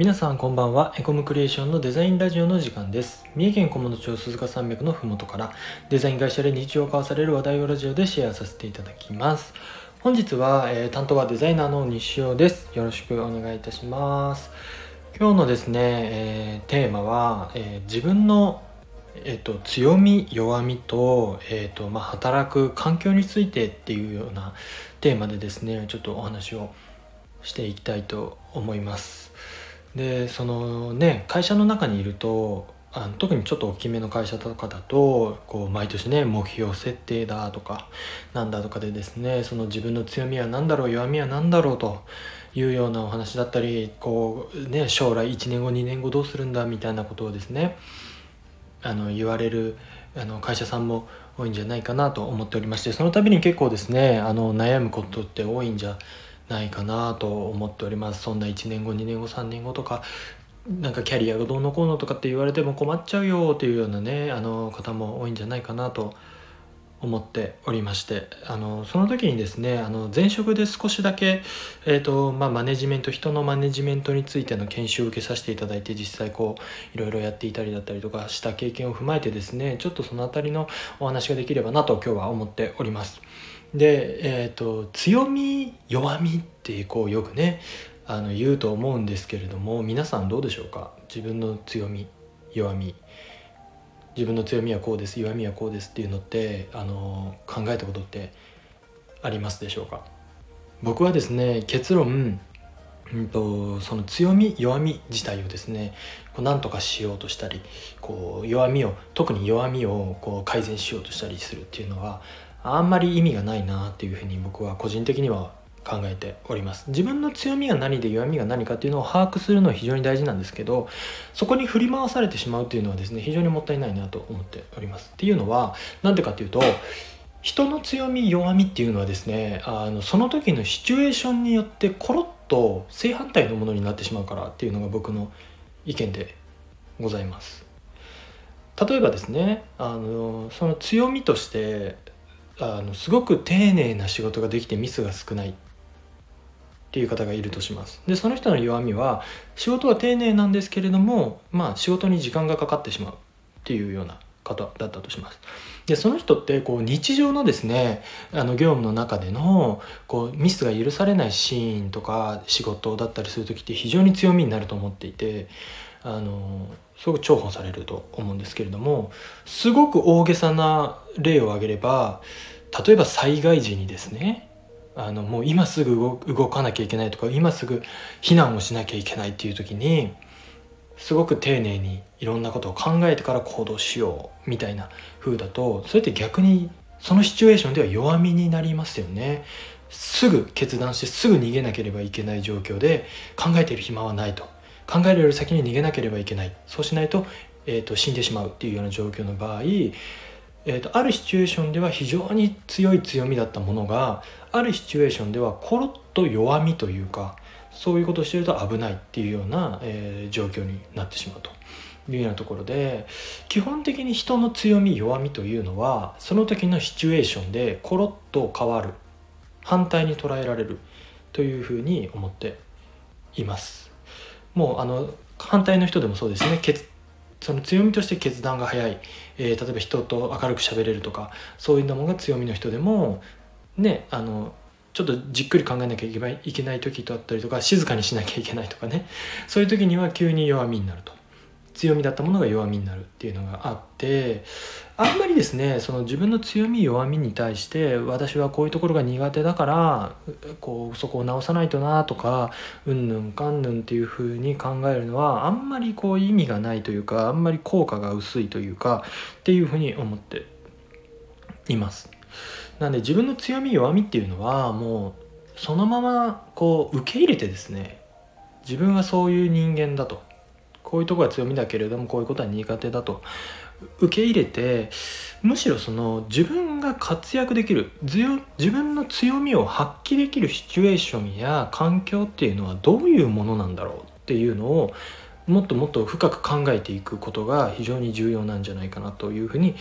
皆さんこんばんは。エコムクリエーションのデザインラジオの時間です。三重県菰野町鈴鹿山脈のふもとからデザイン会社で日常交わされる話題をラジオでシェアさせていただきます。本日は、えー、担当はデザイナーの西尾です。よろしくお願いいたします。今日のですね、えー、テーマは、えー、自分のえーと、強み弱みと,、えーとまあ、働く環境についてっていうようなテーマでですねちょっとお話をしていきたいと思います。でそのね会社の中にいるとあの特にちょっと大きめの会社とかだとこう毎年ね目標設定だとかなんだとかでですねその自分の強みは何だろう弱みは何だろうというようなお話だったりこうね将来1年後2年後どうするんだみたいなことをですねあの言われるあの会社さんも多いんじゃないかなと思っておりましてその度に結構ですねあの悩むことって多いんじゃないないかなと思っております。そんな1年後2年後3年後とかなんかキャリアがどうのこうのとかって言われても困っちゃうよっていうようなねあの方も多いんじゃないかなと思思っておりましてあのその時にですねあの前職で少しだけ、えーとまあ、マネジメント人のマネジメントについての研修を受けさせていただいて実際こういろいろやっていたりだったりとかした経験を踏まえてですねちょっとその辺りのお話ができればなと今日は思っております。で、えーと、強み弱みってこうよくねあの言うと思うんですけれども皆さんどうでしょうか？自分の強み弱み自分の強みはこうです弱みはこうですっていうのってあの考えたことってありますでしょうか？僕はですね結論うんとその強み弱み自体をですねこう何とかしようとしたりこう弱みを特に弱みをこう改善しようとしたりするっていうのはあんまり意味がないなっていうふうに僕は個人的には考えております。自分の強みが何で弱みが何かっていうのを把握するのは非常に大事なんですけどそこに振り回されてしまうっていうのはですね非常にもったいないなと思っております。っていうのは何でかっていうと人の強み弱みっていうのはですねあのその時のシチュエーションによってコロッと正反対のものになってしまうからっていうのが僕の意見でございます。例えばですねあのその強みとしてあのすごく丁寧な仕事ができてミスが少ない。っっていう方がいるとします。でその人の弱みは仕事は丁寧なんですけれどもまあ仕事に時間がかかってしまうっていうような方だったとします。でその人ってこう日常のですねあの業務の中でのこうミスが許されないシーンとか仕事だったりする時って非常に強みになると思っていてあのすごく重宝されると思うんですけれどもすごく大げさな例を挙げれば例えば災害時にですねあのもう今すぐ動かなきゃいけないとか今すぐ避難をしなきゃいけないっていう時にすごく丁寧にいろんなことを考えてから行動しようみたいな風だとそれって逆にそのシチュエーションでは弱みになりますよね。すぐ決断してすぐ逃げなければいけない状況で考えている暇はないと考えるより先に逃げなければいけないそうしないと,、えーと、死んでしまうっていうような状況の場合えーと、あるシチュエーションでは非常に強い強みだったものがあるシチュエーションではコロッと弱みというかそういうことをしてると危ないっていうような、えー、状況になってしまうと。いうようなところで基本的に人の強み弱みというのはその時のシチュエーションでコロッと変わる反対に捉えられるというふうに思っています。もうあの反対の人でもそうですね。その強みとして決断が早い、えー、例えば人と明るく喋れるとかそういうのが強みの人でもねあのちょっとじっくり考えなきゃいけない時だったりとか静かにしなきゃいけないとかねそういう時には急に弱みになると強みだったものが弱みになるっていうのがあってあんまりですねその自分の強み弱みに対して私はこういうところが苦手だからこうそこを直さないとなとかうんぬんかんぬんっていうふうに考えるのはあんまりこう意味がないというかあんまり効果が薄いというかっていうふうに思っています。なんで自分の強み弱みっていうのはもうそのままこう受け入れてですね自分はそういう人間だと。こういうとこが強みだけれどもこういうことは苦手だと。受け入れてむしろその自分が活躍できる自分の強みを発揮できるシチュエーションや環境っていうのはどういうものなんだろうっていうのをもっともっと深く考えていくことが非常に重要なんじゃないかなというふうに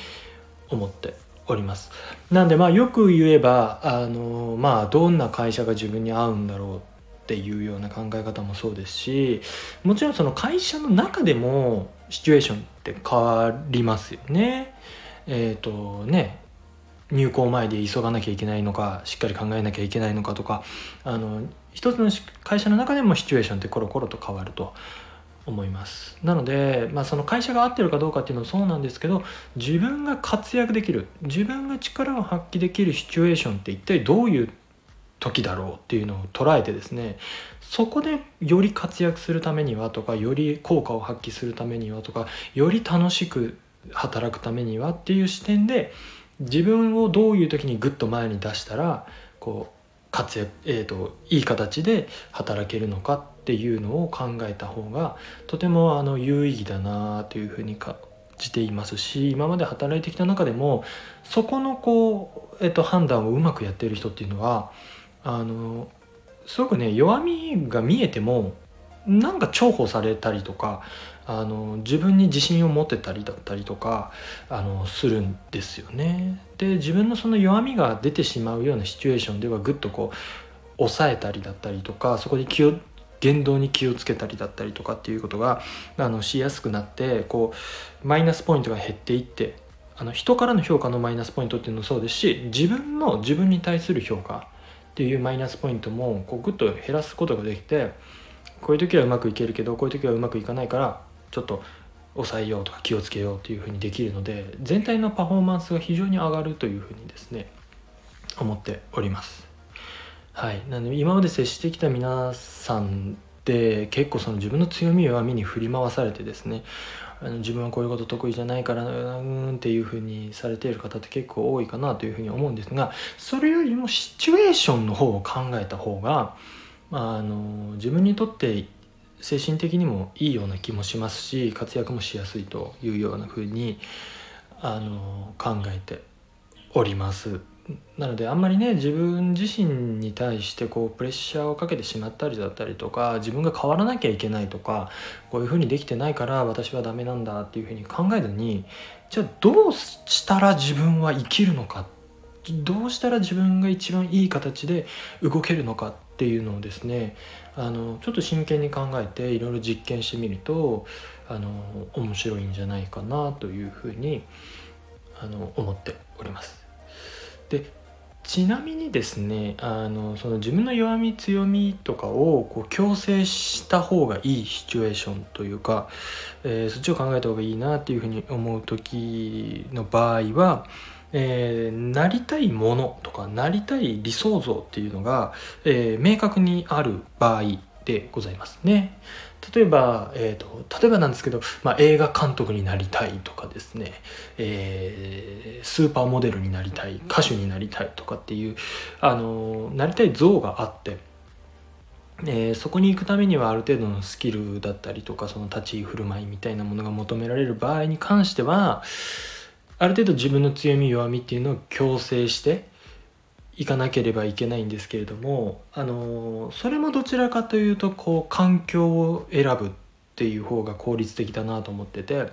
思っております。なんでまあよく言えばあのまあどんな会社が自分に合うんだろうっていうような考え方もそうですしもちろんその会社の中でもシチュエーションって変わりますよね。えっ、ー、とね入校前で急がなきゃいけないのかしっかり考えなきゃいけないのかとかあの一つの会社の中でもシチュエーションってコロコロと変わると思います。なので、まあ、その会社が合ってるかどうかっていうのはそうなんですけど自分が活躍できる自分が力を発揮できるシチュエーションって一体どういう時だろうっていうのを捉えてですねそこでより活躍するためにはとかより効果を発揮するためにはとかより楽しく働くためにはっていう視点で自分をどういう時にグッと前に出したらこう活躍、えーと、いい形で働けるのかっていうのを考えた方がとてもあの有意義だなというふうに感じていますし今まで働いてきた中でもそこのこう、えーと判断をうまくやってる人っていうのはあのすごくね弱みが見えてもなんか重宝されたりとかあの自分に自信を持てたりだったりとかあのするんですよね。で自分のその弱みが出てしまうようなシチュエーションではぐっとこう抑えたりだったりとかそこで気を言動に気をつけたりだったりとかっていうことがあのしやすくなってこうマイナスポイントが減っていってあの人からの評価のマイナスポイントっていうのもそうですし自分の自分に対する評価っていうマイナスポイントもこうグッと減らすことができてこういう時はうまくいけるけどこういう時はうまくいかないからちょっと抑えようとか気をつけようというふうにできるので全体のパフォーマンスが非常に上がるというふうにですね思っております。はい、なので今まで接してきた皆さんで結構その自分の強み弱みに振り回されてですねあの自分はこういうこと得意じゃないからうんっていうふうにされている方って結構多いかなというふうに思うんですがそれよりもシチュエーションの方を考えた方が、あの自分にとって精神的にもいいような気もしますし活躍もしやすいというようなふうにあの考えております。なのであんまりね自分自身に対してこうプレッシャーをかけてしまったりだったりとか自分が変わらなきゃいけないとかこういうふうにできてないから私はダメなんだっていうふうに考えずにじゃあどうしたら自分は生きるのかどうしたら自分が一番いい形で動けるのかっていうのをですねあのちょっと真剣に考えていろいろ実験してみるとあの面白いんじゃないかなというふうにあの思っております。でちなみにですねあのその自分の弱み強みとかをこう強制した方がいいシチュエーションというか、えー、そっちを考えた方がいいなっていうふうに思う時の場合は、えー、なりたいものとかなりたい理想像っていうのが、えー、明確にある場合でございますね。例えば、えーと、例えばなんですけど、まあ、映画監督になりたいとかですね、えー、スーパーモデルになりたい歌手になりたいとかっていうあのなりたい像があって、えー、そこに行くためにはある程度のスキルだったりとかその立ち居振る舞いみたいなものが求められる場合に関してはある程度自分の強み弱みっていうのを強制していかなければいけないんですけれどもあのそれもどちらかというとこう環境を選ぶっていう方が効率的だなと思ってて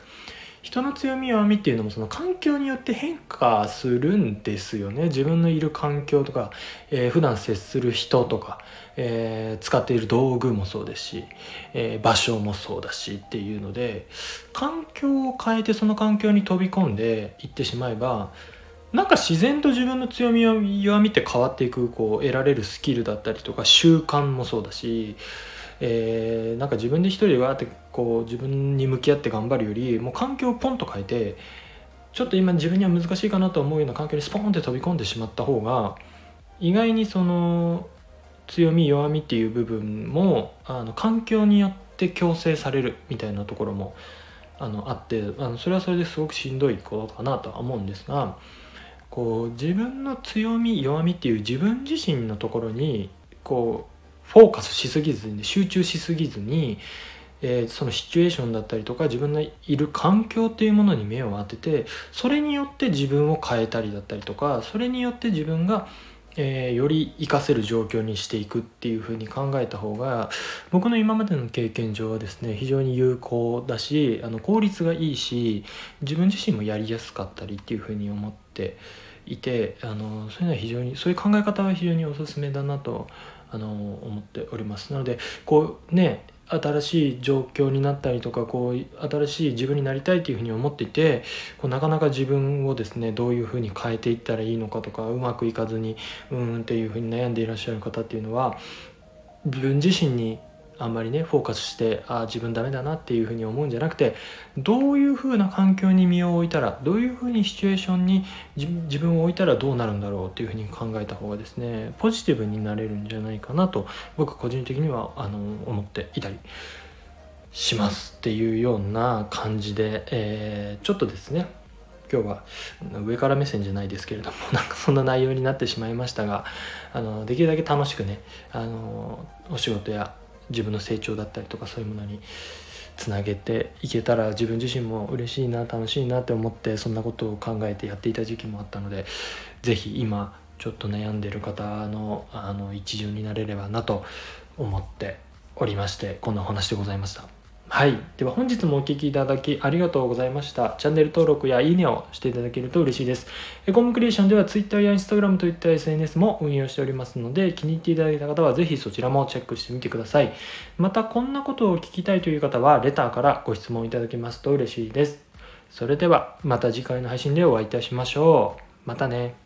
人の強み弱みっていうのもその環境によって変化するんですよね。自分のいる環境とか、えー、普段接する人とか、えー、使っている道具もそうですし、えー、場所もそうだしっていうので環境を変えてその環境に飛び込んでいってしまえばなんか自然と自分の強み弱みって変わっていくこう得られるスキルだったりとか習慣もそうだし、えー、なんか自分で一人でわーってこう自分に向き合って頑張るよりもう環境をポンと変えてちょっと今自分には難しいかなと思うような環境にスポンって飛び込んでしまった方が意外にその強み弱みっていう部分もあの環境によって強制されるみたいなところもあのあってあのそれはそれですごくしんどいことかなとは思うんですがこう自分の強み弱みっていう自分自身のところにこうフォーカスしすぎずに集中しすぎずに、えー、そのシチュエーションだったりとか自分のいる環境っていうものに目を当ててそれによって自分を変えたりだったりとかそれによって自分がえー、より活かせる状況にしていくっていうふうに考えた方が僕の今までの経験上はですね非常に有効だしあの効率がいいし自分自身もやりやすかったりっていうふうに思っていてあのそういうのは非常にそういう考え方は非常におすすめだなとあの思っております。なのでこうね新しい状況になったりとかこう新しい自分になりたいというふうに思っていてこうなかなか自分をですねどういうふうに変えていったらいいのかとかうまくいかずにうんっていうふうに悩んでいらっしゃる方っていうのは自分自身にあんまりねフォーカスしてあ自分ダメだなっていうふうに思うんじゃなくてどういうふうな環境に身を置いたらどういうふうにシチュエーションに自分を置いたらどうなるんだろうっていうふうに考えた方がですねポジティブになれるんじゃないかなと僕個人的にはあの思っていたりしますっていうような感じで、えー、ちょっとですね今日は上から目線じゃないですけれどもなんかそんな内容になってしまいましたがあのできるだけ楽しくねあのお仕事や自分の成長だったりとかそういうものにつなげていけたら自分自身も嬉しいな楽しいなって思ってそんなことを考えてやっていた時期もあったので是非今ちょっと悩んでる方のあの一巡になれればなと思っておりましてこんなお話でございました。はい。では本日もお聴きいただきありがとうございました。チャンネル登録やいいねをしていただけると嬉しいです。エコムクリエーションでは Twitter や Instagram といった SNS も運用しておりますので、気に入っていただいた方はぜひそちらもチェックしてみてください。また、こんなことを聞きたいという方は、レターからご質問いただけますと嬉しいです。それでは、また次回の配信でお会いいたしましょう。またね。